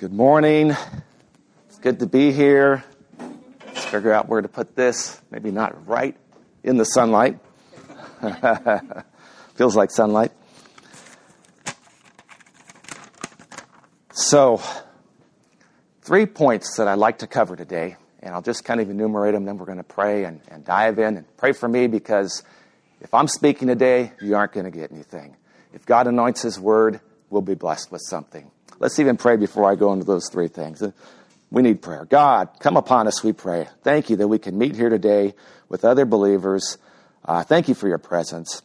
Good morning. It's good to be here. Let's figure out where to put this. Maybe not right in the sunlight. Feels like sunlight. So, three points that I'd like to cover today, and I'll just kind of enumerate them, then we're going to pray and, and dive in. And pray for me because if I'm speaking today, you aren't going to get anything. If God anoints His word, we'll be blessed with something. Let's even pray before I go into those three things. We need prayer. God, come upon us, we pray. Thank you that we can meet here today with other believers. Uh, thank you for your presence.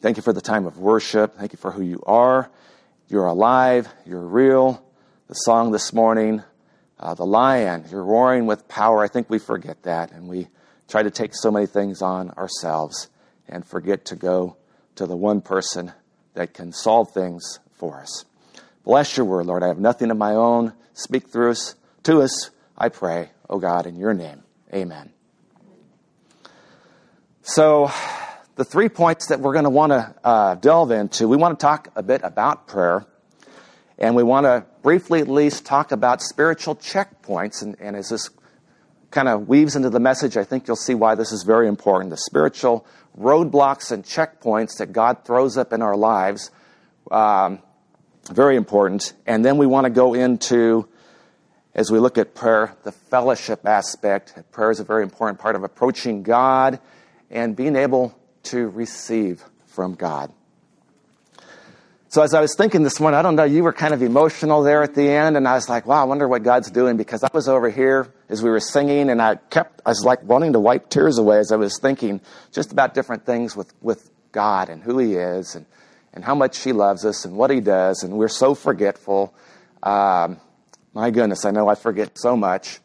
Thank you for the time of worship. Thank you for who you are. You're alive. You're real. The song this morning, uh, the lion, you're roaring with power. I think we forget that and we try to take so many things on ourselves and forget to go to the one person that can solve things for us. Bless your word, Lord. I have nothing of my own. Speak through us, to us, I pray, O God, in your name. Amen. So, the three points that we're going to want to uh, delve into, we want to talk a bit about prayer, and we want to briefly at least talk about spiritual checkpoints. And, and as this kind of weaves into the message, I think you'll see why this is very important. The spiritual roadblocks and checkpoints that God throws up in our lives. Um, very important. And then we want to go into, as we look at prayer, the fellowship aspect. Prayer is a very important part of approaching God and being able to receive from God. So as I was thinking this morning, I don't know, you were kind of emotional there at the end, and I was like, wow, I wonder what God's doing because I was over here as we were singing, and I kept, I was like wanting to wipe tears away as I was thinking just about different things with, with God and who He is and and how much He loves us and what He does, and we're so forgetful. Um, my goodness, I know I forget so much.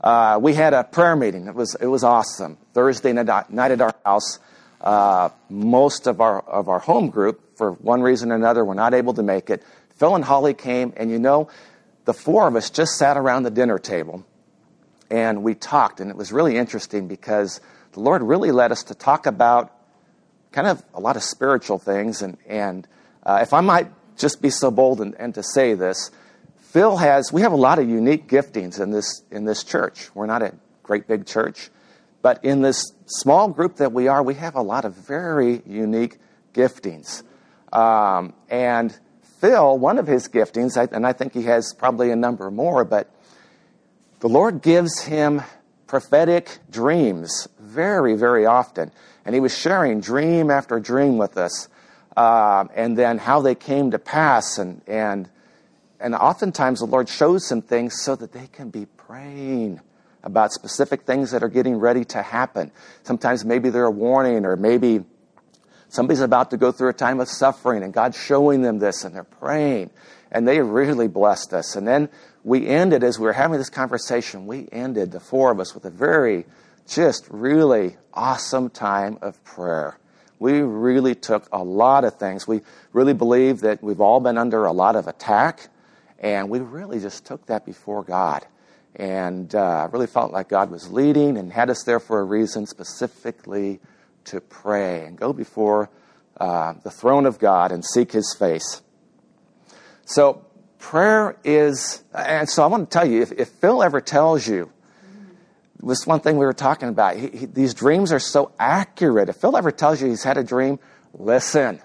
Uh, we had a prayer meeting. It was it was awesome. Thursday night at our house. Uh, most of our of our home group, for one reason or another, were not able to make it. Phil and Holly came, and you know, the four of us just sat around the dinner table, and we talked, and it was really interesting because the Lord really led us to talk about kind of a lot of spiritual things. And, and uh, if I might just be so bold and, and to say this, Phil has, we have a lot of unique giftings in this, in this church. We're not a great big church, but in this small group that we are, we have a lot of very unique giftings. Um, and Phil, one of his giftings, and I think he has probably a number more, but the Lord gives him prophetic dreams very, very often. And he was sharing dream after dream with us, uh, and then how they came to pass. And, and, and oftentimes the Lord shows some things so that they can be praying about specific things that are getting ready to happen. Sometimes maybe they're a warning, or maybe somebody's about to go through a time of suffering, and God's showing them this, and they're praying. And they really blessed us. And then we ended, as we were having this conversation, we ended, the four of us, with a very just really awesome time of prayer. We really took a lot of things. We really believe that we've all been under a lot of attack, and we really just took that before God. And uh, really felt like God was leading and had us there for a reason, specifically to pray and go before uh, the throne of God and seek His face. So, prayer is, and so I want to tell you if, if Phil ever tells you this one thing we were talking about. He, he, these dreams are so accurate. If Phil ever tells you he's had a dream, listen,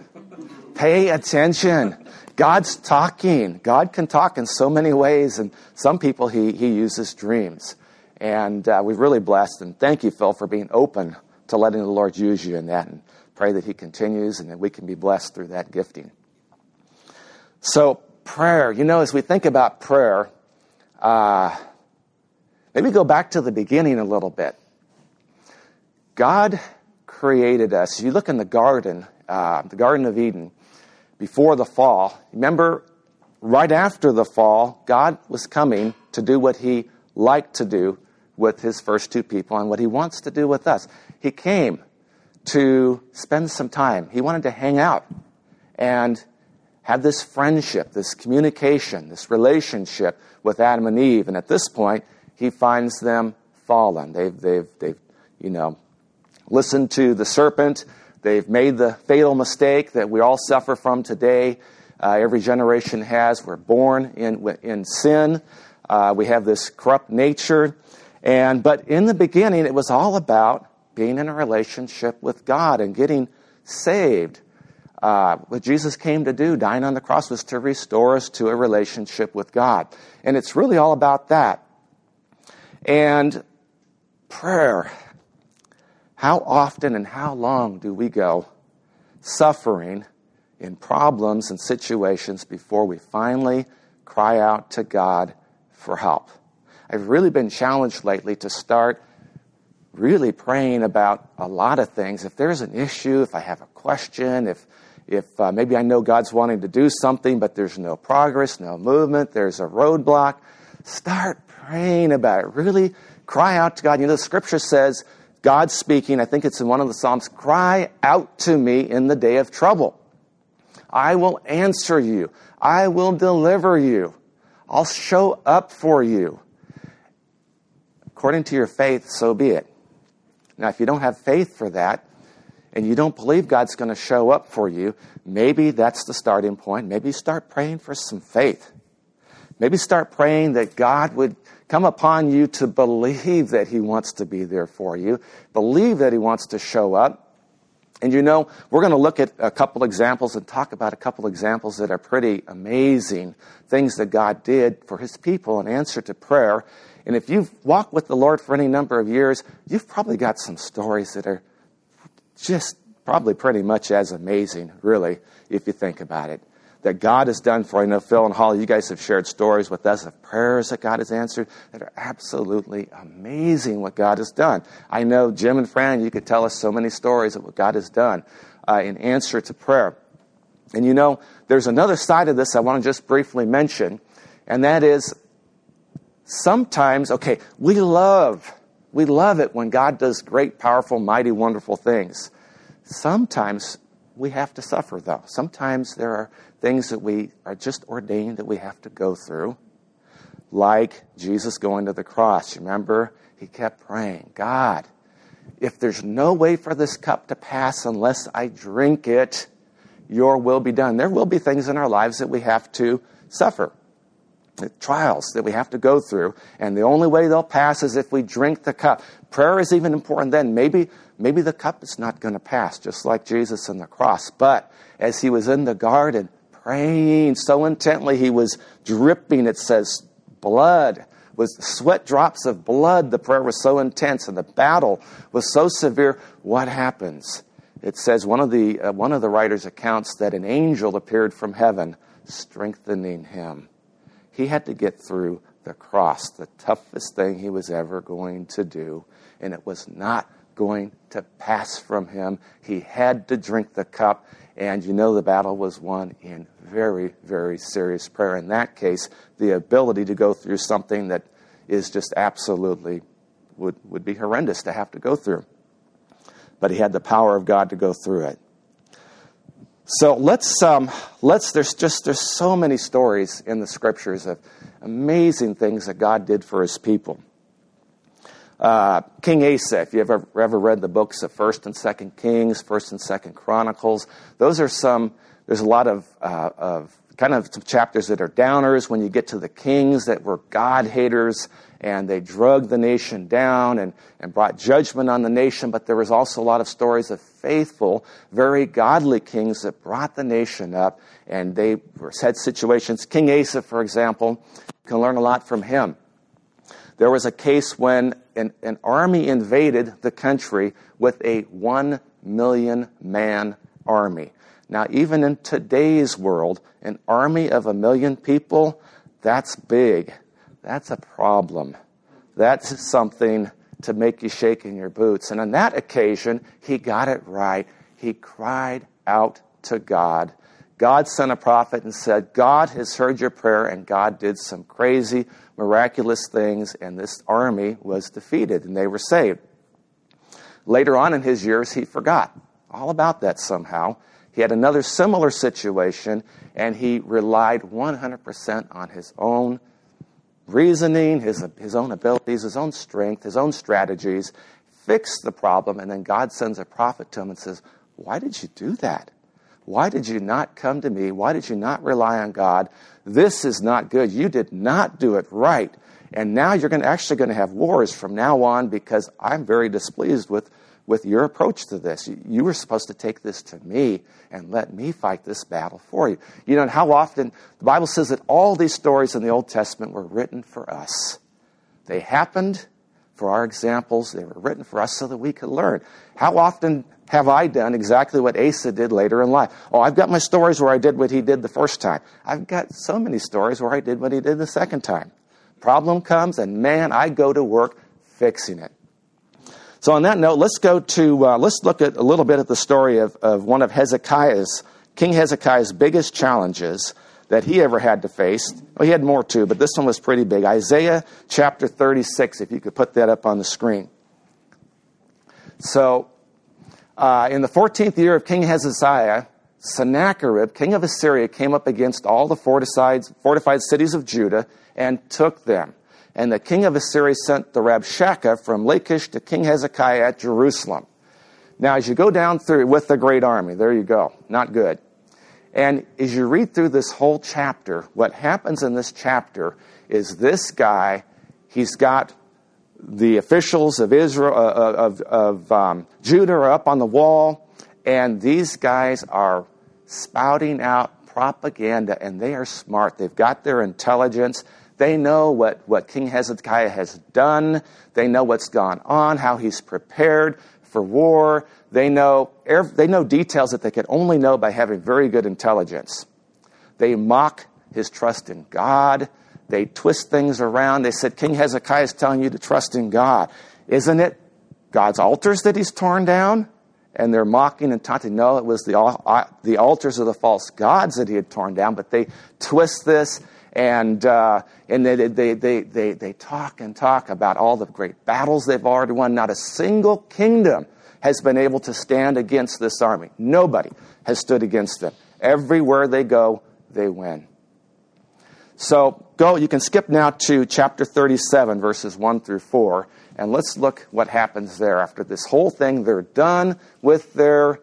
pay attention. God's talking. God can talk in so many ways, and some people he, he uses dreams. And uh, we're really blessed. And thank you, Phil, for being open to letting the Lord use you in that. And pray that he continues and that we can be blessed through that gifting. So, prayer. You know, as we think about prayer, uh, Maybe go back to the beginning a little bit. God created us. If you look in the garden, uh, the Garden of Eden, before the fall. Remember, right after the fall, God was coming to do what He liked to do with His first two people and what He wants to do with us. He came to spend some time. He wanted to hang out and have this friendship, this communication, this relationship with Adam and Eve. And at this point, he finds them fallen. They've, they've, they've, you know, listened to the serpent. They've made the fatal mistake that we all suffer from today. Uh, every generation has. We're born in, in sin. Uh, we have this corrupt nature. And, but in the beginning, it was all about being in a relationship with God and getting saved. Uh, what Jesus came to do, dying on the cross, was to restore us to a relationship with God. And it's really all about that. And prayer. How often and how long do we go suffering in problems and situations before we finally cry out to God for help? I've really been challenged lately to start really praying about a lot of things. If there's an issue, if I have a question, if if uh, maybe I know God's wanting to do something, but there's no progress, no movement, there's a roadblock, start praying about it. Really cry out to God. You know, the scripture says, God speaking, I think it's in one of the Psalms, cry out to me in the day of trouble. I will answer you. I will deliver you. I'll show up for you. According to your faith, so be it. Now, if you don't have faith for that, and you don't believe God's going to show up for you, maybe that's the starting point. Maybe start praying for some faith. Maybe start praying that God would come upon you to believe that He wants to be there for you, believe that He wants to show up. And you know, we're going to look at a couple examples and talk about a couple examples that are pretty amazing things that God did for His people in answer to prayer. And if you've walked with the Lord for any number of years, you've probably got some stories that are just probably pretty much as amazing, really, if you think about it that God has done for. I know Phil and Holly, you guys have shared stories with us of prayers that God has answered that are absolutely amazing what God has done. I know Jim and Fran, you could tell us so many stories of what God has done uh, in answer to prayer. And you know, there's another side of this I want to just briefly mention, and that is sometimes, okay, we love, we love it when God does great, powerful, mighty, wonderful things. Sometimes we have to suffer, though. Sometimes there are things that we are just ordained that we have to go through, like Jesus going to the cross. Remember, he kept praying, God, if there's no way for this cup to pass unless I drink it, your will be done. There will be things in our lives that we have to suffer, trials that we have to go through, and the only way they'll pass is if we drink the cup. Prayer is even important then. Maybe maybe the cup is not going to pass, just like Jesus on the cross. But as he was in the garden praying so intently, he was dripping, it says, blood, was sweat drops of blood. The prayer was so intense and the battle was so severe. What happens? It says one of the, uh, one of the writers accounts that an angel appeared from heaven, strengthening him. He had to get through the cross, the toughest thing he was ever going to do, and it was not going to pass from him. He had to drink the cup, and you know the battle was won in very, very serious prayer. In that case, the ability to go through something that is just absolutely would, would be horrendous to have to go through. But he had the power of God to go through it. So let's um, let's there's just there's so many stories in the scriptures of amazing things that God did for his people. Uh, King Asa, if you ever ever read the books of First and Second Kings, First and Second Chronicles, those are some. There's a lot of uh, of kind of chapters that are downers when you get to the kings that were God haters and they drug the nation down and, and brought judgment on the nation. But there was also a lot of stories of faithful, very godly kings that brought the nation up and they had situations. King Asa, for example, can learn a lot from him. There was a case when an, an army invaded the country with a one million man army. Now, even in today's world, an army of a million people, that's big. That's a problem. That's something to make you shake in your boots. And on that occasion, he got it right. He cried out to God. God sent a prophet and said, God has heard your prayer, and God did some crazy, miraculous things, and this army was defeated, and they were saved. Later on in his years, he forgot all about that somehow. He had another similar situation, and he relied 100% on his own reasoning, his, his own abilities, his own strength, his own strategies, fixed the problem, and then God sends a prophet to him and says, Why did you do that? Why did you not come to me? Why did you not rely on God? This is not good. You did not do it right. And now you're going to, actually going to have wars from now on because I'm very displeased with, with your approach to this. You, you were supposed to take this to me and let me fight this battle for you. You know, how often the Bible says that all these stories in the Old Testament were written for us. They happened for our examples. They were written for us so that we could learn. How often have I done exactly what Asa did later in life? Oh, I've got my stories where I did what he did the first time. I've got so many stories where I did what he did the second time. Problem comes, and man, I go to work fixing it. So, on that note, let's go to, uh, let's look at a little bit at the story of, of one of Hezekiah's, King Hezekiah's biggest challenges that he ever had to face. Well, he had more too, but this one was pretty big. Isaiah chapter 36, if you could put that up on the screen. So, uh, in the 14th year of King Hezekiah, Sennacherib, king of Assyria, came up against all the fortified, fortified cities of Judah and took them. And the king of Assyria sent the Rabshakeh from Lachish to King Hezekiah at Jerusalem. Now, as you go down through with the great army, there you go, not good. And as you read through this whole chapter, what happens in this chapter is this guy, he's got the officials of Israel, uh, uh, of, of um, Judah are up on the wall, and these guys are spouting out propaganda, and they are smart. They've got their intelligence. They know what, what King Hezekiah has done. They know what's gone on, how he's prepared for war. They know, they know details that they could only know by having very good intelligence. They mock his trust in God. They twist things around. They said, King Hezekiah is telling you to trust in God. Isn't it God's altars that he's torn down? And they're mocking and taunting. No, it was the, the altars of the false gods that he had torn down. But they twist this and, uh, and they, they, they, they, they talk and talk about all the great battles they've already won. Not a single kingdom has been able to stand against this army. Nobody has stood against them. Everywhere they go, they win. So go, you can skip now to chapter 37, verses 1 through 4, and let's look what happens there after this whole thing. They're done with their,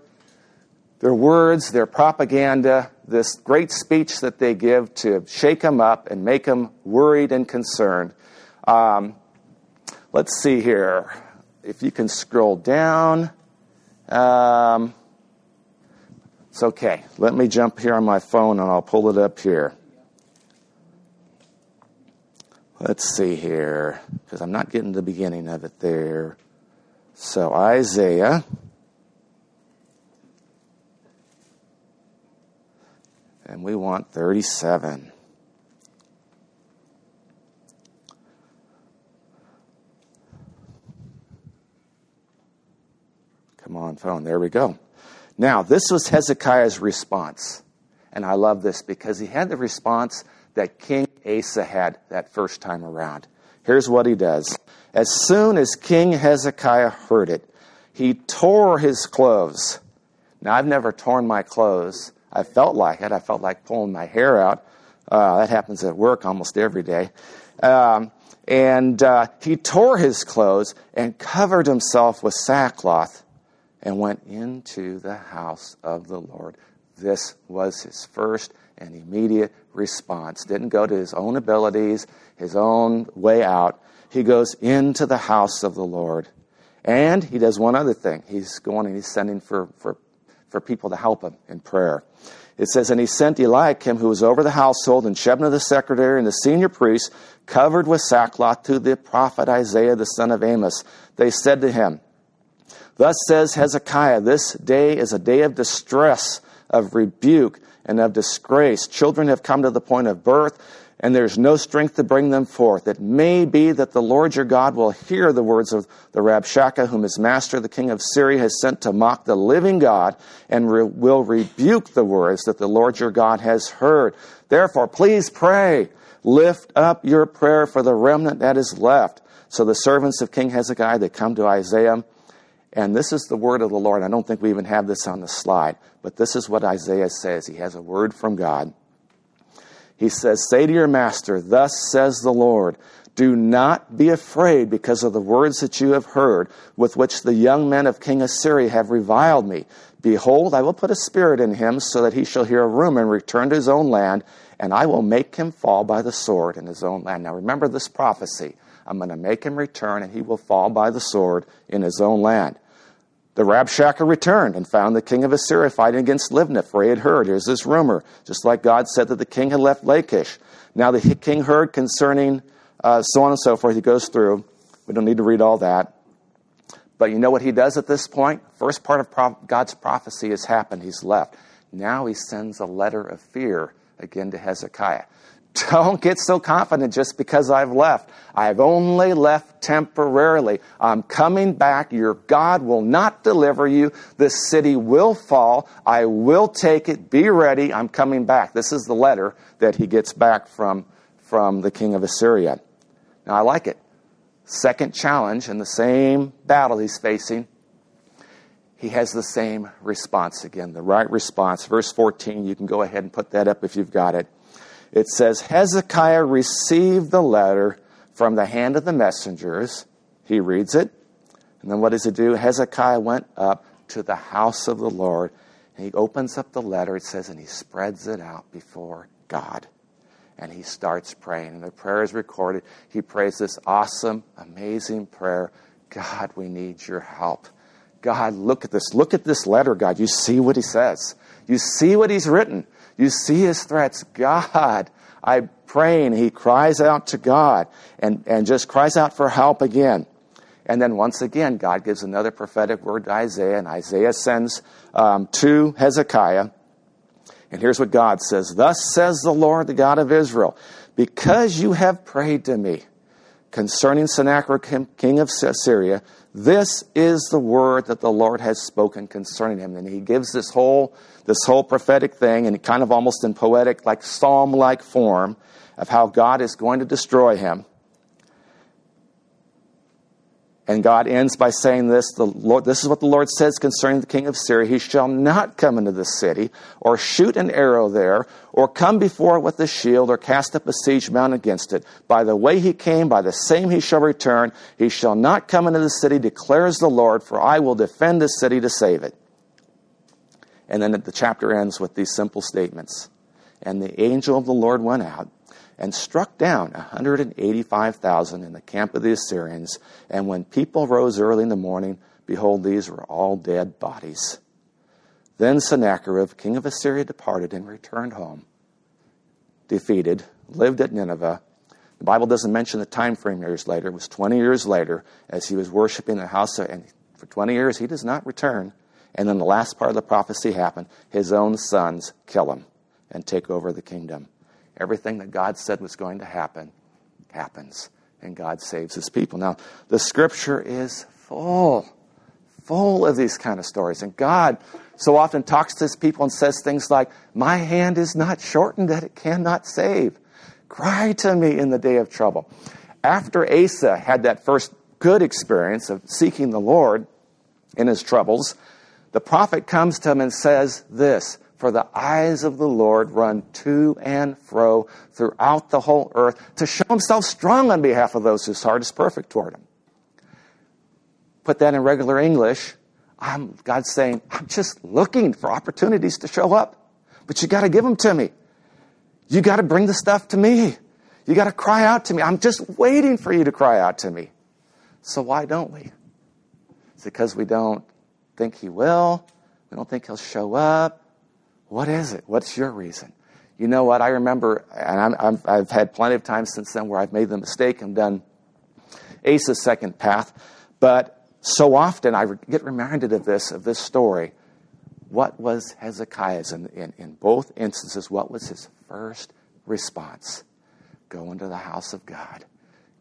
their words, their propaganda, this great speech that they give to shake them up and make them worried and concerned. Um, let's see here. If you can scroll down. Um, it's okay. Let me jump here on my phone and I'll pull it up here. Let's see here, because I'm not getting the beginning of it there. So, Isaiah. And we want 37. Come on, phone. There we go. Now, this was Hezekiah's response. And I love this because he had the response that King Asa had that first time around. Here's what he does. As soon as King Hezekiah heard it, he tore his clothes. Now, I've never torn my clothes. I felt like it. I felt like pulling my hair out. Uh, that happens at work almost every day. Um, and uh, he tore his clothes and covered himself with sackcloth and went into the house of the Lord. This was his first and immediate response. Didn't go to his own abilities, his own way out. He goes into the house of the Lord. And he does one other thing. He's going and he's sending for, for, for people to help him in prayer. It says, And he sent Eliakim, who was over the household, and Shebna the secretary, and the senior priest, covered with sackcloth, to the prophet Isaiah the son of Amos. They said to him, Thus says Hezekiah, This day is a day of distress, of rebuke, and of disgrace. Children have come to the point of birth, and there's no strength to bring them forth. It may be that the Lord your God will hear the words of the Rabshakeh, whom his master, the king of Syria, has sent to mock the living God, and re- will rebuke the words that the Lord your God has heard. Therefore, please pray. Lift up your prayer for the remnant that is left. So the servants of King Hezekiah, they come to Isaiah and this is the word of the Lord. I don't think we even have this on the slide, but this is what Isaiah says. He has a word from God. He says, Say to your master, Thus says the Lord, do not be afraid because of the words that you have heard, with which the young men of King Assyria have reviled me. Behold, I will put a spirit in him so that he shall hear a rumor and return to his own land, and I will make him fall by the sword in his own land. Now remember this prophecy. I'm going to make him return, and he will fall by the sword in his own land. The Rabshakeh returned and found the king of Assyria fighting against Libnah, for he had heard, here's this rumor, just like God said that the king had left Lachish. Now the king heard concerning uh, so on and so forth. He goes through. We don't need to read all that. But you know what he does at this point? First part of God's prophecy has happened. He's left. Now he sends a letter of fear again to Hezekiah. Don't get so confident just because I've left. I've only left temporarily. I'm coming back. Your God will not deliver you. This city will fall. I will take it. Be ready. I'm coming back. This is the letter that he gets back from, from the king of Assyria. Now, I like it. Second challenge in the same battle he's facing, he has the same response again, the right response. Verse 14, you can go ahead and put that up if you've got it. It says, Hezekiah received the letter from the hand of the messengers. He reads it. And then what does he do? Hezekiah went up to the house of the Lord. And he opens up the letter, it says, and he spreads it out before God and he starts praying. And the prayer is recorded. He prays this awesome, amazing prayer God, we need your help. God, look at this. Look at this letter, God. You see what he says. You see what he's written. You see his threats. God, I'm praying. He cries out to God and, and just cries out for help again. And then once again, God gives another prophetic word to Isaiah, and Isaiah sends um, to Hezekiah and here's what God says Thus says the Lord, the God of Israel, because you have prayed to me concerning Sennacherib, king of Assyria, this is the word that the Lord has spoken concerning him. And he gives this whole, this whole prophetic thing, and kind of almost in poetic, like psalm like form, of how God is going to destroy him. And God ends by saying this the Lord, this is what the Lord says concerning the king of Syria He shall not come into the city, or shoot an arrow there, or come before it with a shield, or cast up a siege mount against it. By the way he came, by the same he shall return. He shall not come into the city, declares the Lord, for I will defend the city to save it. And then the chapter ends with these simple statements. And the angel of the Lord went out and struck down 185,000 in the camp of the Assyrians. And when people rose early in the morning, behold, these were all dead bodies. Then Sennacherib, king of Assyria, departed and returned home, defeated, lived at Nineveh. The Bible doesn't mention the time frame years later. It was 20 years later as he was worshiping the house, of, and for 20 years he does not return. And then the last part of the prophecy happened. His own sons kill him and take over the kingdom. Everything that God said was going to happen happens, and God saves his people. Now, the scripture is full, full of these kind of stories. And God so often talks to his people and says things like, My hand is not shortened that it cannot save. Cry to me in the day of trouble. After Asa had that first good experience of seeking the Lord in his troubles, the prophet comes to him and says this for the eyes of the Lord run to and fro throughout the whole earth to show himself strong on behalf of those whose heart is perfect toward him. Put that in regular English. I'm, God's saying, I'm just looking for opportunities to show up, but you got to give them to me. You got to bring the stuff to me. You got to cry out to me. I'm just waiting for you to cry out to me. So why don't we? It's because we don't think he will. We don't think he'll show up. What is it? What's your reason? You know what? I remember, and i have had plenty of times since then where I've made the mistake and done Asa's second path, but so often I get reminded of this, of this story. What was Hezekiah's in, in, in both instances? What was his first response? Go into the house of God,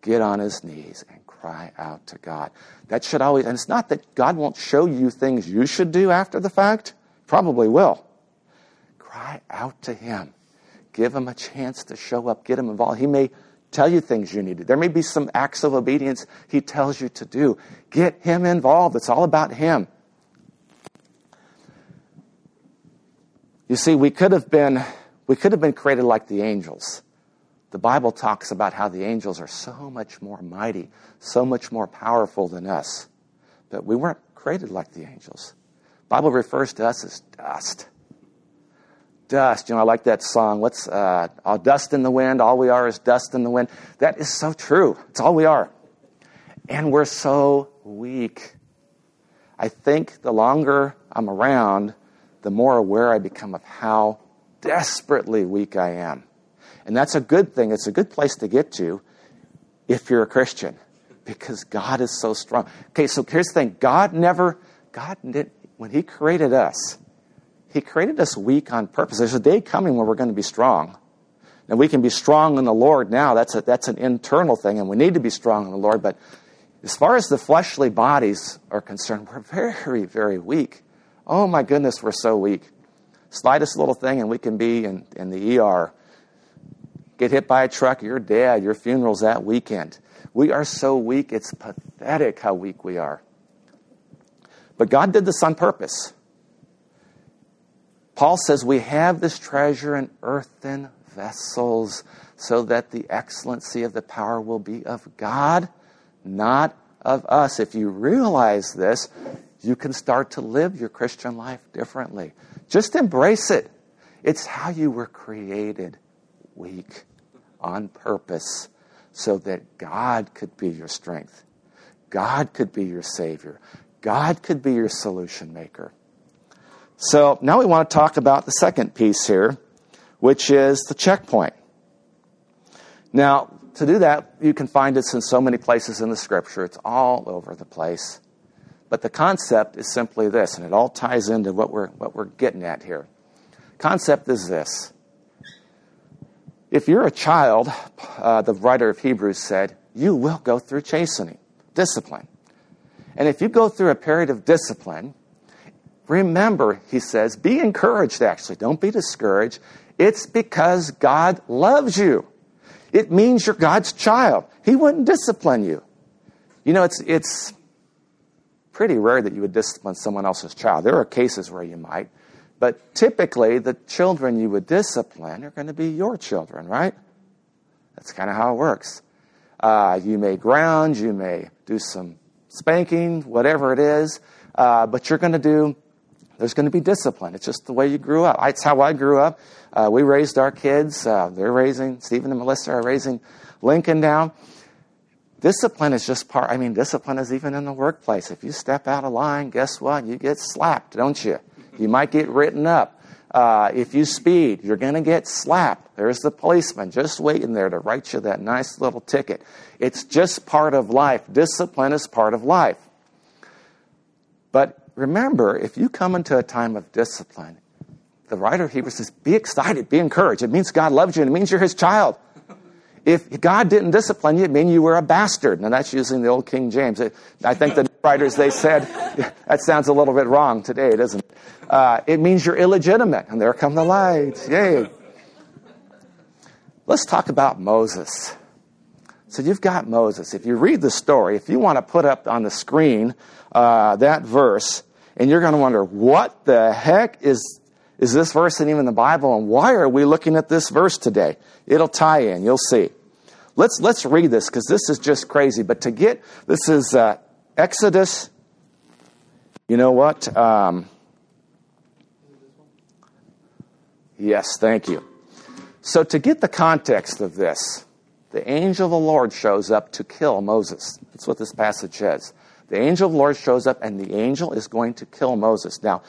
get on his knees, and cry out to God. That should always, and it's not that God won't show you things you should do after the fact, probably will. Cry out to Him. Give Him a chance to show up, get Him involved. He may tell you things you need to. There may be some acts of obedience He tells you to do. Get Him involved. It's all about Him. You see, we could have been we could have been created like the angels. The Bible talks about how the angels are so much more mighty, so much more powerful than us. But we weren't created like the angels. Bible refers to us as dust. Dust. You know, I like that song. What's uh, all dust in the wind? All we are is dust in the wind. That is so true. It's all we are. And we're so weak. I think the longer I'm around, the more aware I become of how desperately weak I am. And that's a good thing. It's a good place to get to if you're a Christian because God is so strong. Okay, so here's the thing God never, God did, when He created us, He created us weak on purpose. There's a day coming when we're going to be strong. And we can be strong in the Lord now. That's, a, that's an internal thing, and we need to be strong in the Lord. But as far as the fleshly bodies are concerned, we're very, very weak. Oh my goodness, we're so weak. Slightest little thing, and we can be in, in the ER. Get hit by a truck, you're dead. Your funeral's that weekend. We are so weak, it's pathetic how weak we are. But God did this on purpose. Paul says we have this treasure in earthen vessels so that the excellency of the power will be of God, not of us. If you realize this, you can start to live your Christian life differently. Just embrace it. It's how you were created weak on purpose so that God could be your strength. God could be your Savior. God could be your solution maker. So now we want to talk about the second piece here, which is the checkpoint. Now, to do that, you can find it in so many places in the scripture. It's all over the place. But the concept is simply this, and it all ties into what we're, what we're getting at here. Concept is this if you're a child, uh, the writer of Hebrews said, you will go through chastening, discipline. And if you go through a period of discipline, remember, he says, be encouraged actually. Don't be discouraged. It's because God loves you. It means you're God's child. He wouldn't discipline you. You know, it's, it's pretty rare that you would discipline someone else's child. There are cases where you might. But typically, the children you would discipline are going to be your children, right? That's kind of how it works. Uh, you may ground, you may do some spanking, whatever it is, uh, but you're going to do, there's going to be discipline. It's just the way you grew up. It's how I grew up. Uh, we raised our kids. Uh, they're raising, Stephen and Melissa are raising Lincoln down. Discipline is just part, I mean, discipline is even in the workplace. If you step out of line, guess what? You get slapped, don't you? You might get written up. Uh, if you speed, you're going to get slapped. There's the policeman just waiting there to write you that nice little ticket. It's just part of life. Discipline is part of life. But remember, if you come into a time of discipline, the writer of Hebrews says, be excited, be encouraged. It means God loves you and it means you're his child. If God didn't discipline you, it means you were a bastard. Now that's using the old King James. I think the writers, they said, that sounds a little bit wrong today, doesn't it? Uh, it means you're illegitimate. And there come the lights. Yay. Let's talk about Moses. So you've got Moses. If you read the story, if you want to put up on the screen uh, that verse, and you're going to wonder, what the heck is is this verse in even the Bible, and why are we looking at this verse today? It'll tie in. You'll see. Let's let's read this because this is just crazy. But to get this is uh, Exodus. You know what? Um, yes, thank you. So to get the context of this, the angel of the Lord shows up to kill Moses. That's what this passage says. The angel of the Lord shows up, and the angel is going to kill Moses. Now,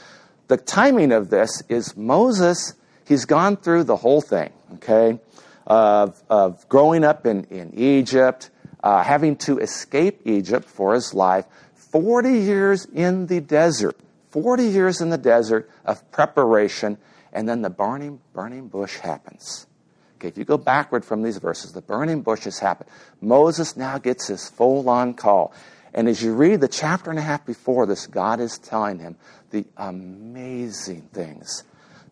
the timing of this is Moses, he's gone through the whole thing, okay, of, of growing up in, in Egypt, uh, having to escape Egypt for his life, 40 years in the desert, 40 years in the desert of preparation, and then the burning, burning bush happens. Okay, if you go backward from these verses, the burning bush has happened. Moses now gets his full on call. And as you read the chapter and a half before this, God is telling him the amazing things.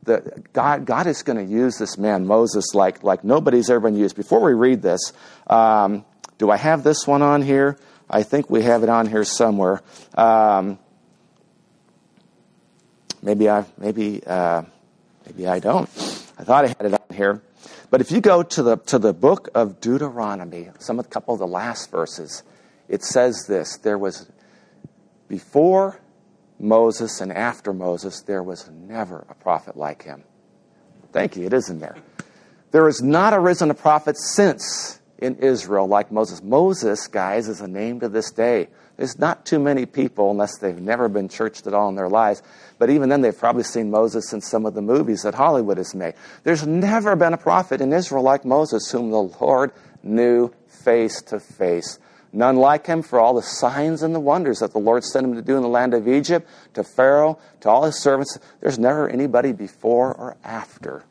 The, God, God is going to use this man, Moses, like, like nobody's ever been used. Before we read this, um, do I have this one on here? I think we have it on here somewhere. Um, maybe I maybe uh, maybe I don't. I thought I had it on here. But if you go to the to the book of Deuteronomy, some a couple of the last verses, it says this: there was before Moses and after Moses, there was never a prophet like him. Thank you, it is in there. There has not arisen a prophet since in Israel like Moses. Moses, guys, is a name to this day. There's not too many people, unless they've never been churched at all in their lives, but even then they've probably seen Moses in some of the movies that Hollywood has made. There's never been a prophet in Israel like Moses whom the Lord knew face to face. None like him for all the signs and the wonders that the Lord sent him to do in the land of Egypt, to Pharaoh, to all his servants. There's never anybody before or after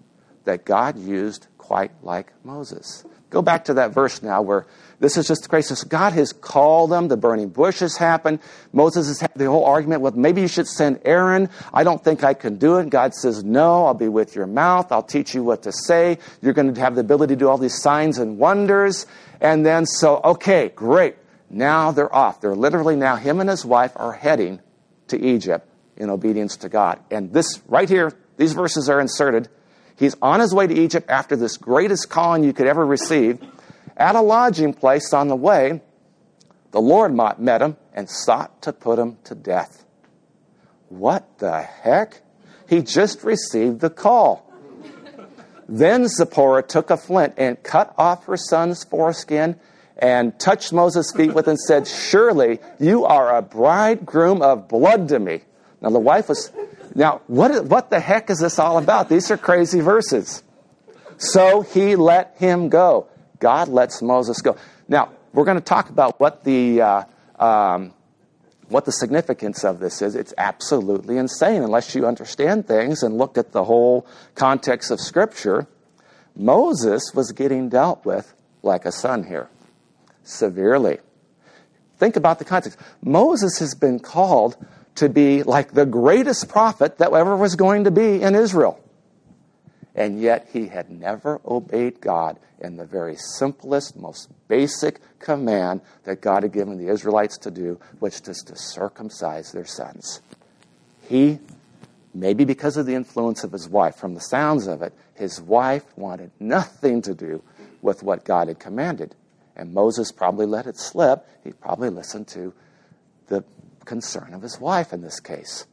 that God used quite like Moses. Go back to that verse now where this is just crazy. So God has called them. The burning bush has happened. Moses has had the whole argument with maybe you should send Aaron. I don't think I can do it. God says, No, I'll be with your mouth. I'll teach you what to say. You're going to have the ability to do all these signs and wonders. And then, so, okay, great. Now they're off. They're literally now, him and his wife are heading to Egypt in obedience to God. And this, right here, these verses are inserted. He's on his way to Egypt after this greatest calling you could ever receive. At a lodging place on the way, the Lord met him and sought to put him to death. What the heck? He just received the call. Then Zipporah took a flint and cut off her son's foreskin and touched Moses' feet with and said, Surely you are a bridegroom of blood to me. Now the wife was, now what, what the heck is this all about? These are crazy verses. So he let him go. God lets Moses go. Now we're going to talk about what the, uh, um, what the significance of this is. It's absolutely insane unless you understand things and look at the whole context of Scripture. Moses was getting dealt with like a son here, severely. Think about the context. Moses has been called to be like the greatest prophet that ever was going to be in Israel. And yet he had never obeyed God in the very simplest, most basic command that God had given the Israelites to do, which is to circumcise their sons. He, maybe because of the influence of his wife, from the sounds of it, his wife wanted nothing to do with what God had commanded. And Moses probably let it slip. He probably listened to the concern of his wife in this case.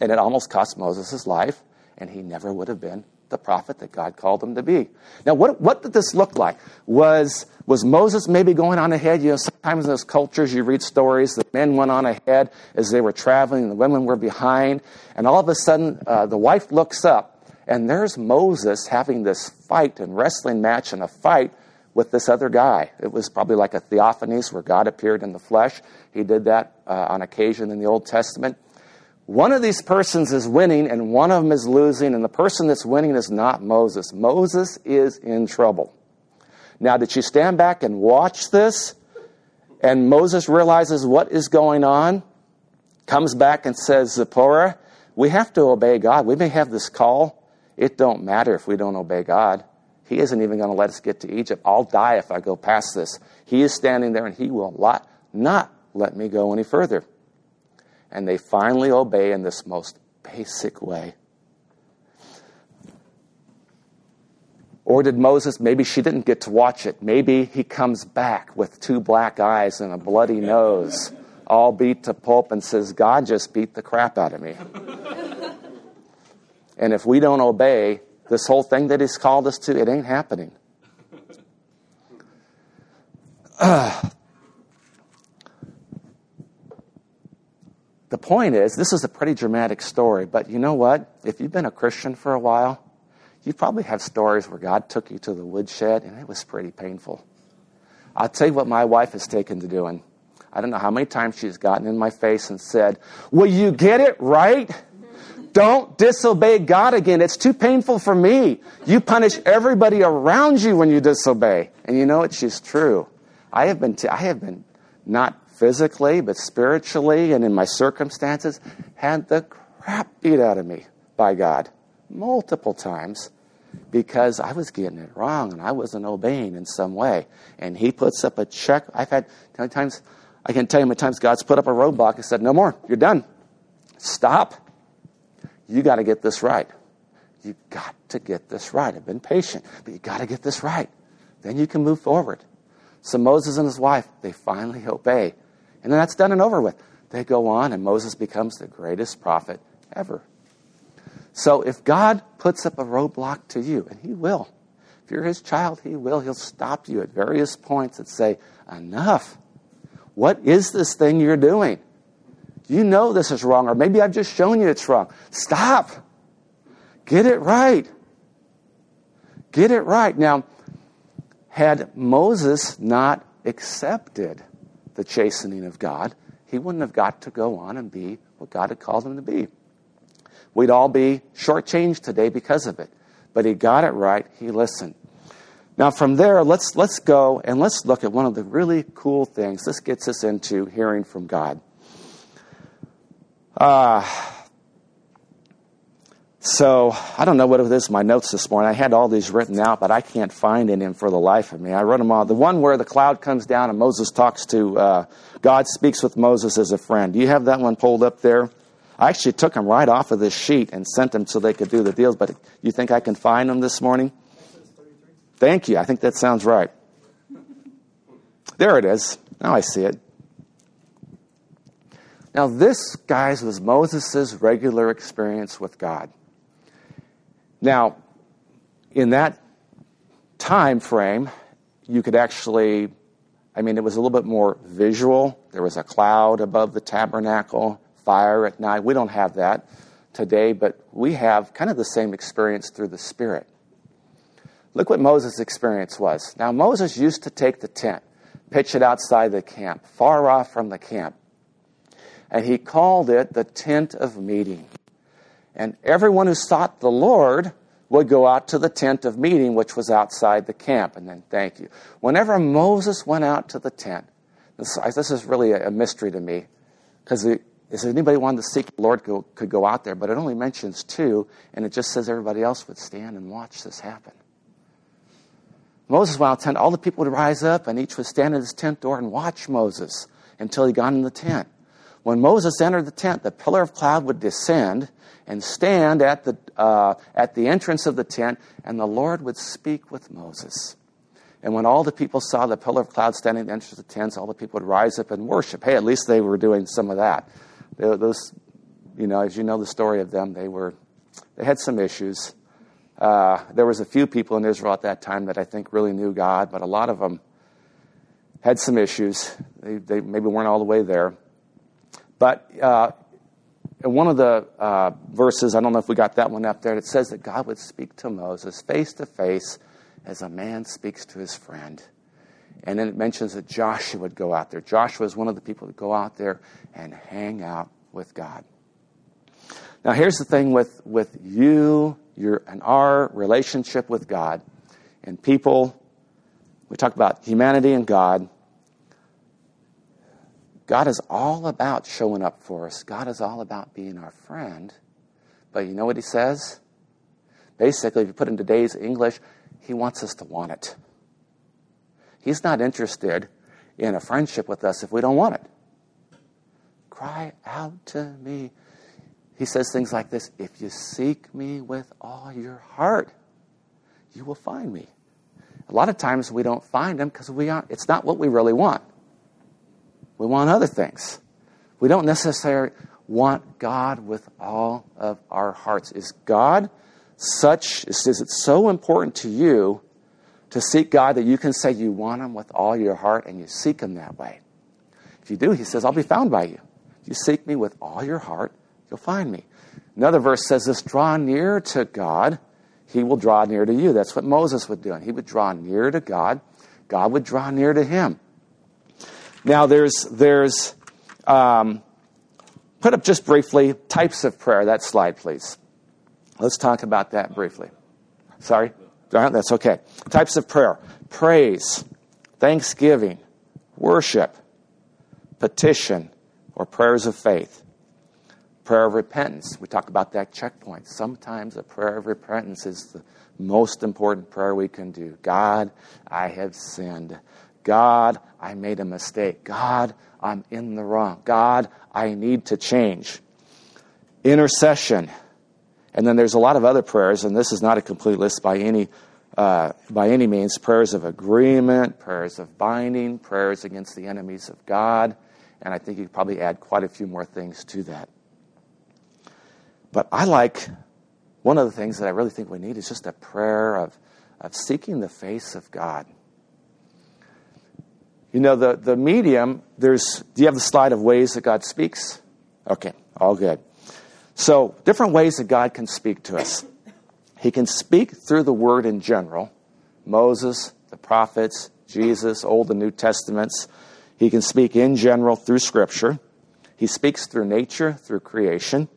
And it almost cost Moses his life, and he never would have been the prophet that God called him to be. Now, what, what did this look like? Was, was Moses maybe going on ahead? You know, sometimes in those cultures you read stories that men went on ahead as they were traveling and the women were behind. And all of a sudden, uh, the wife looks up and there's Moses having this fight and wrestling match and a fight with this other guy. It was probably like a theophanies where God appeared in the flesh. He did that uh, on occasion in the Old Testament. One of these persons is winning and one of them is losing, and the person that's winning is not Moses. Moses is in trouble. Now, did she stand back and watch this? And Moses realizes what is going on, comes back and says, Zipporah, we have to obey God. We may have this call. It don't matter if we don't obey God. He isn't even going to let us get to Egypt. I'll die if I go past this. He is standing there and he will not let me go any further and they finally obey in this most basic way. Or did Moses, maybe she didn't get to watch it. Maybe he comes back with two black eyes and a bloody nose, all beat to pulp, and says, God just beat the crap out of me. and if we don't obey this whole thing that he's called us to, it ain't happening. The point is, this is a pretty dramatic story, but you know what? If you've been a Christian for a while, you probably have stories where God took you to the woodshed and it was pretty painful. I'll tell you what my wife has taken to doing. I don't know how many times she's gotten in my face and said, Will you get it right? Don't disobey God again. It's too painful for me. You punish everybody around you when you disobey. And you know what? She's true. I have been, t- I have been not physically, but spiritually and in my circumstances, had the crap beat out of me by God multiple times because I was getting it wrong and I wasn't obeying in some way. And He puts up a check. I've had times, I can tell you how many times God's put up a roadblock and said, No more, you're done. Stop. You got to get this right. You got to get this right. I've been patient, but you got to get this right. Then you can move forward. So Moses and his wife, they finally obey. And then that's done and over with. they go on, and Moses becomes the greatest prophet ever. So if God puts up a roadblock to you, and He will, if you're His child, He will, He'll stop you at various points and say, Enough. What is this thing you're doing? You know this is wrong, or maybe I've just shown you it's wrong. Stop. Get it right. Get it right. Now, had Moses not accepted the chastening of God, he wouldn't have got to go on and be what God had called him to be. We'd all be shortchanged today because of it. But he got it right. He listened. Now, from there, let's, let's go and let's look at one of the really cool things. This gets us into hearing from God. Uh, so I don't know what it is my notes this morning. I had all these written out, but I can't find any for the life of me. I wrote them all. The one where the cloud comes down and Moses talks to uh, God, speaks with Moses as a friend. Do you have that one pulled up there? I actually took them right off of this sheet and sent them so they could do the deals. But you think I can find them this morning? Thank you. I think that sounds right. There it is. Now I see it. Now, this, guys, was Moses' regular experience with God. Now, in that time frame, you could actually, I mean, it was a little bit more visual. There was a cloud above the tabernacle, fire at night. We don't have that today, but we have kind of the same experience through the Spirit. Look what Moses' experience was. Now, Moses used to take the tent, pitch it outside the camp, far off from the camp, and he called it the tent of meeting. And everyone who sought the Lord would go out to the tent of meeting, which was outside the camp. And then, thank you. Whenever Moses went out to the tent, this, this is really a, mystery to me, because is anybody wanted to seek the Lord go, could go out there, but it only mentions two, and it just says everybody else would stand and watch this happen. Moses went out tent, all the people would rise up, and each would stand at his tent door and watch Moses until he got in the tent. When Moses entered the tent, the pillar of cloud would descend and stand at the, uh, at the entrance of the tent, and the Lord would speak with Moses. And when all the people saw the pillar of cloud standing at the entrance of the tents, all the people would rise up and worship. Hey, at least they were doing some of that. They, those, you know, as you know the story of them, they were, they had some issues. Uh, there was a few people in Israel at that time that I think really knew God, but a lot of them had some issues. They, they maybe weren't all the way there. But uh, in one of the uh, verses, I don't know if we got that one up there, it says that God would speak to Moses face to face as a man speaks to his friend. And then it mentions that Joshua would go out there. Joshua is one of the people that go out there and hang out with God. Now, here's the thing with, with you your, and our relationship with God and people. We talk about humanity and God. God is all about showing up for us. God is all about being our friend. But you know what he says? Basically, if you put in today's English, he wants us to want it. He's not interested in a friendship with us if we don't want it. Cry out to me. He says things like this If you seek me with all your heart, you will find me. A lot of times we don't find him because we aren't, it's not what we really want. We want other things. We don't necessarily want God with all of our hearts. Is God such, is, is it so important to you to seek God that you can say you want Him with all your heart and you seek Him that way? If you do, He says, I'll be found by you. If you seek me with all your heart, you'll find me. Another verse says this draw near to God, He will draw near to you. That's what Moses would do. And he would draw near to God, God would draw near to him. Now, there's, there's um, put up just briefly types of prayer. That slide, please. Let's talk about that briefly. Sorry? That's okay. Types of prayer praise, thanksgiving, worship, petition, or prayers of faith. Prayer of repentance. We talk about that checkpoint. Sometimes a prayer of repentance is the most important prayer we can do. God, I have sinned. God, I made a mistake. God, I'm in the wrong. God, I need to change. Intercession. And then there's a lot of other prayers, and this is not a complete list by any, uh, by any means. Prayers of agreement, prayers of binding, prayers against the enemies of God. And I think you could probably add quite a few more things to that. But I like one of the things that I really think we need is just a prayer of, of seeking the face of God. You know, the, the medium, there's, do you have the slide of ways that God speaks? Okay, all good. So, different ways that God can speak to us. He can speak through the Word in general Moses, the prophets, Jesus, Old and New Testaments. He can speak in general through Scripture. He speaks through nature, through creation.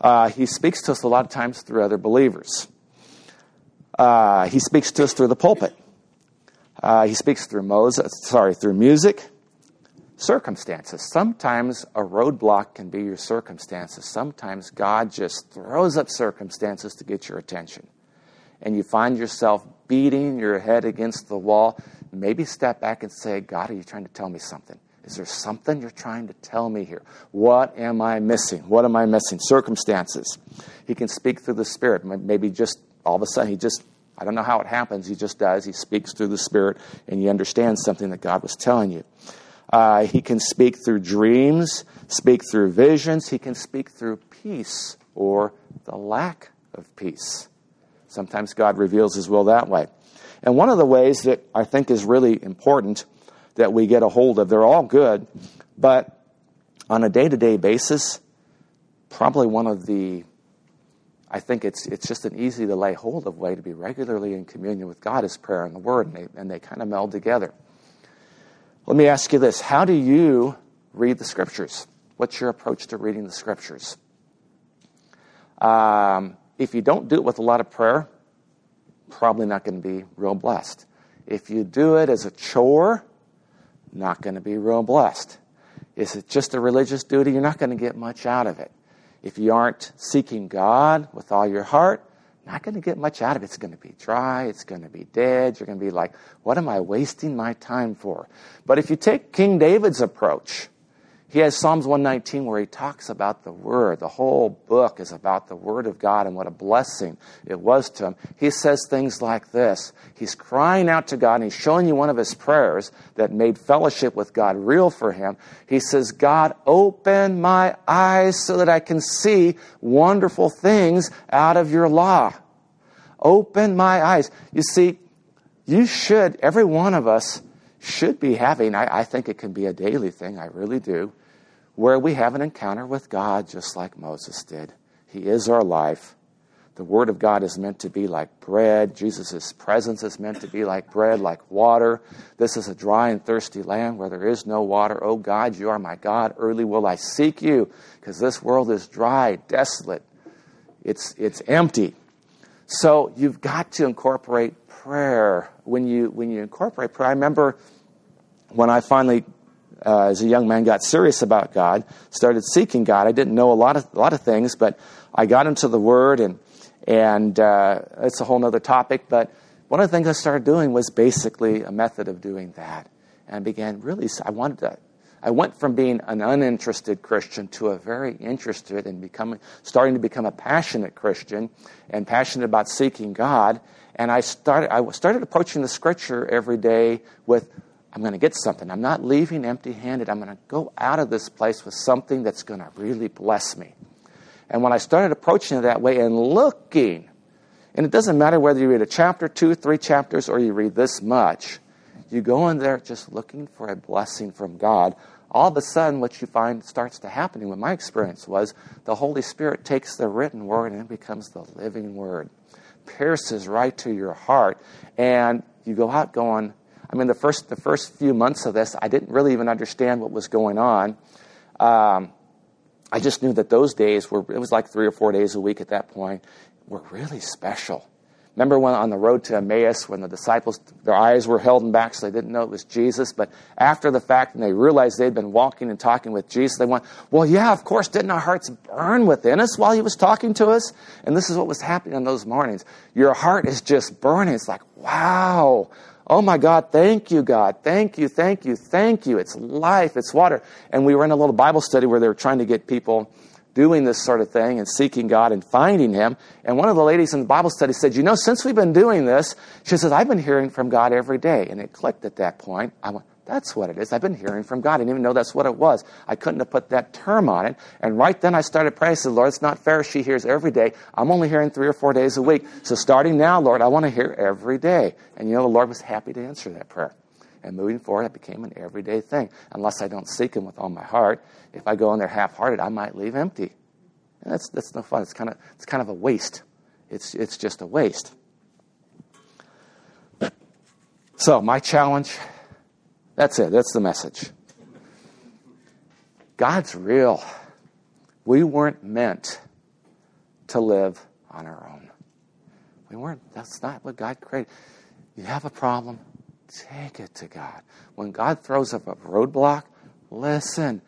Uh, he speaks to us a lot of times through other believers. Uh, he speaks to us through the pulpit. Uh, he speaks through Moses, sorry, through music, circumstances. Sometimes a roadblock can be your circumstances. Sometimes God just throws up circumstances to get your attention. And you find yourself beating your head against the wall. Maybe step back and say, God, are you trying to tell me something? Is there something you're trying to tell me here? What am I missing? What am I missing? Circumstances. He can speak through the Spirit. Maybe just all of a sudden, he just, I don't know how it happens. He just does. He speaks through the Spirit, and you understand something that God was telling you. Uh, he can speak through dreams, speak through visions. He can speak through peace or the lack of peace. Sometimes God reveals his will that way. And one of the ways that I think is really important that we get a hold of, they're all good, but on a day to day basis, probably one of the I think it's it's just an easy to lay hold of way to be regularly in communion with God is prayer and the Word, and they, and they kind of meld together. Let me ask you this How do you read the Scriptures? What's your approach to reading the Scriptures? Um, if you don't do it with a lot of prayer, probably not going to be real blessed. If you do it as a chore, not going to be real blessed. Is it just a religious duty? You're not going to get much out of it. If you aren't seeking God with all your heart, not going to get much out of it. It's going to be dry. It's going to be dead. You're going to be like, what am I wasting my time for? But if you take King David's approach, he has Psalms 119 where he talks about the Word. The whole book is about the Word of God and what a blessing it was to him. He says things like this He's crying out to God and he's showing you one of his prayers that made fellowship with God real for him. He says, God, open my eyes so that I can see wonderful things out of your law. Open my eyes. You see, you should, every one of us, should be having, I, I, think it can be a daily thing, I really do, where we have an encounter with God just like Moses did. He is our life. The Word of God is meant to be like bread. Jesus' presence is meant to be like bread, like water. This is a dry and thirsty land where there is no water. Oh God, you are my God. Early will I seek you because this world is dry, desolate. It's, it's empty. So you've got to incorporate prayer. When you, when you incorporate prayer, I remember when I finally uh, as a young man, got serious about God, started seeking God. I didn't know a lot of a lot of things, but I got into the Word, and and uh, it's a whole other topic. But one of the things I started doing was basically a method of doing that, and I began really. I wanted to. I went from being an uninterested Christian to a very interested and becoming, starting to become a passionate Christian, and passionate about seeking God. And I started. I started approaching the Scripture every day with I'm going to get something. I'm not leaving empty handed. I'm going to go out of this place with something that's going to really bless me. And when I started approaching it that way and looking, and it doesn't matter whether you read a chapter, two, three chapters, or you read this much, you go in there just looking for a blessing from God. All of a sudden, what you find starts to happen, what my experience was, the Holy Spirit takes the written word and it becomes the living word, pierces right to your heart, and you go out going, I mean, the first, the first few months of this, I didn't really even understand what was going on. Um, I just knew that those days were, it was like three or four days a week at that point, were really special. Remember when on the road to Emmaus, when the disciples, their eyes were held back so they didn't know it was Jesus, but after the fact and they realized they'd been walking and talking with Jesus, they went, well, yeah, of course, didn't our hearts burn within us while he was talking to us? And this is what was happening on those mornings. Your heart is just burning. It's like, wow, Oh my God, thank you, God. Thank you, thank you, thank you. It's life, it's water. And we were in a little Bible study where they were trying to get people doing this sort of thing and seeking God and finding Him. And one of the ladies in the Bible study said, You know, since we've been doing this, she says, I've been hearing from God every day. And it clicked at that point. I went, That's what it is. I've been hearing from God. I didn't even know that's what it was. I couldn't have put that term on it. And right then I started praying. I said, Lord, it's not fair. She hears every day. I'm only hearing three or four days a week. So starting now, Lord, I want to hear every day. And you know, the Lord was happy to answer that prayer. And moving forward, it became an everyday thing. Unless I don't seek Him with all my heart, if I go in there half-hearted, I might leave empty. And that's that's no fun. It's kind of it's kind of a waste. It's it's just a waste. So my challenge. That's it. That's the message. God's real. We weren't meant to live on our own. We weren't. That's not what God created. You have a problem, take it to God. When God throws up a roadblock, listen.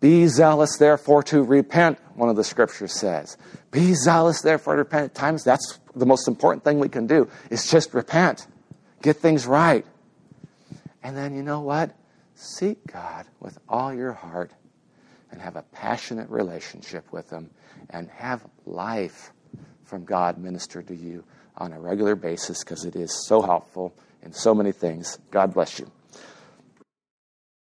Be zealous, therefore, to repent, one of the scriptures says. Be zealous, therefore, to repent. At times, that's the most important thing we can do, is just repent. Get things right. And then, you know what? Seek God with all your heart and have a passionate relationship with Him and have life from God ministered to you on a regular basis because it is so helpful in so many things. God bless you.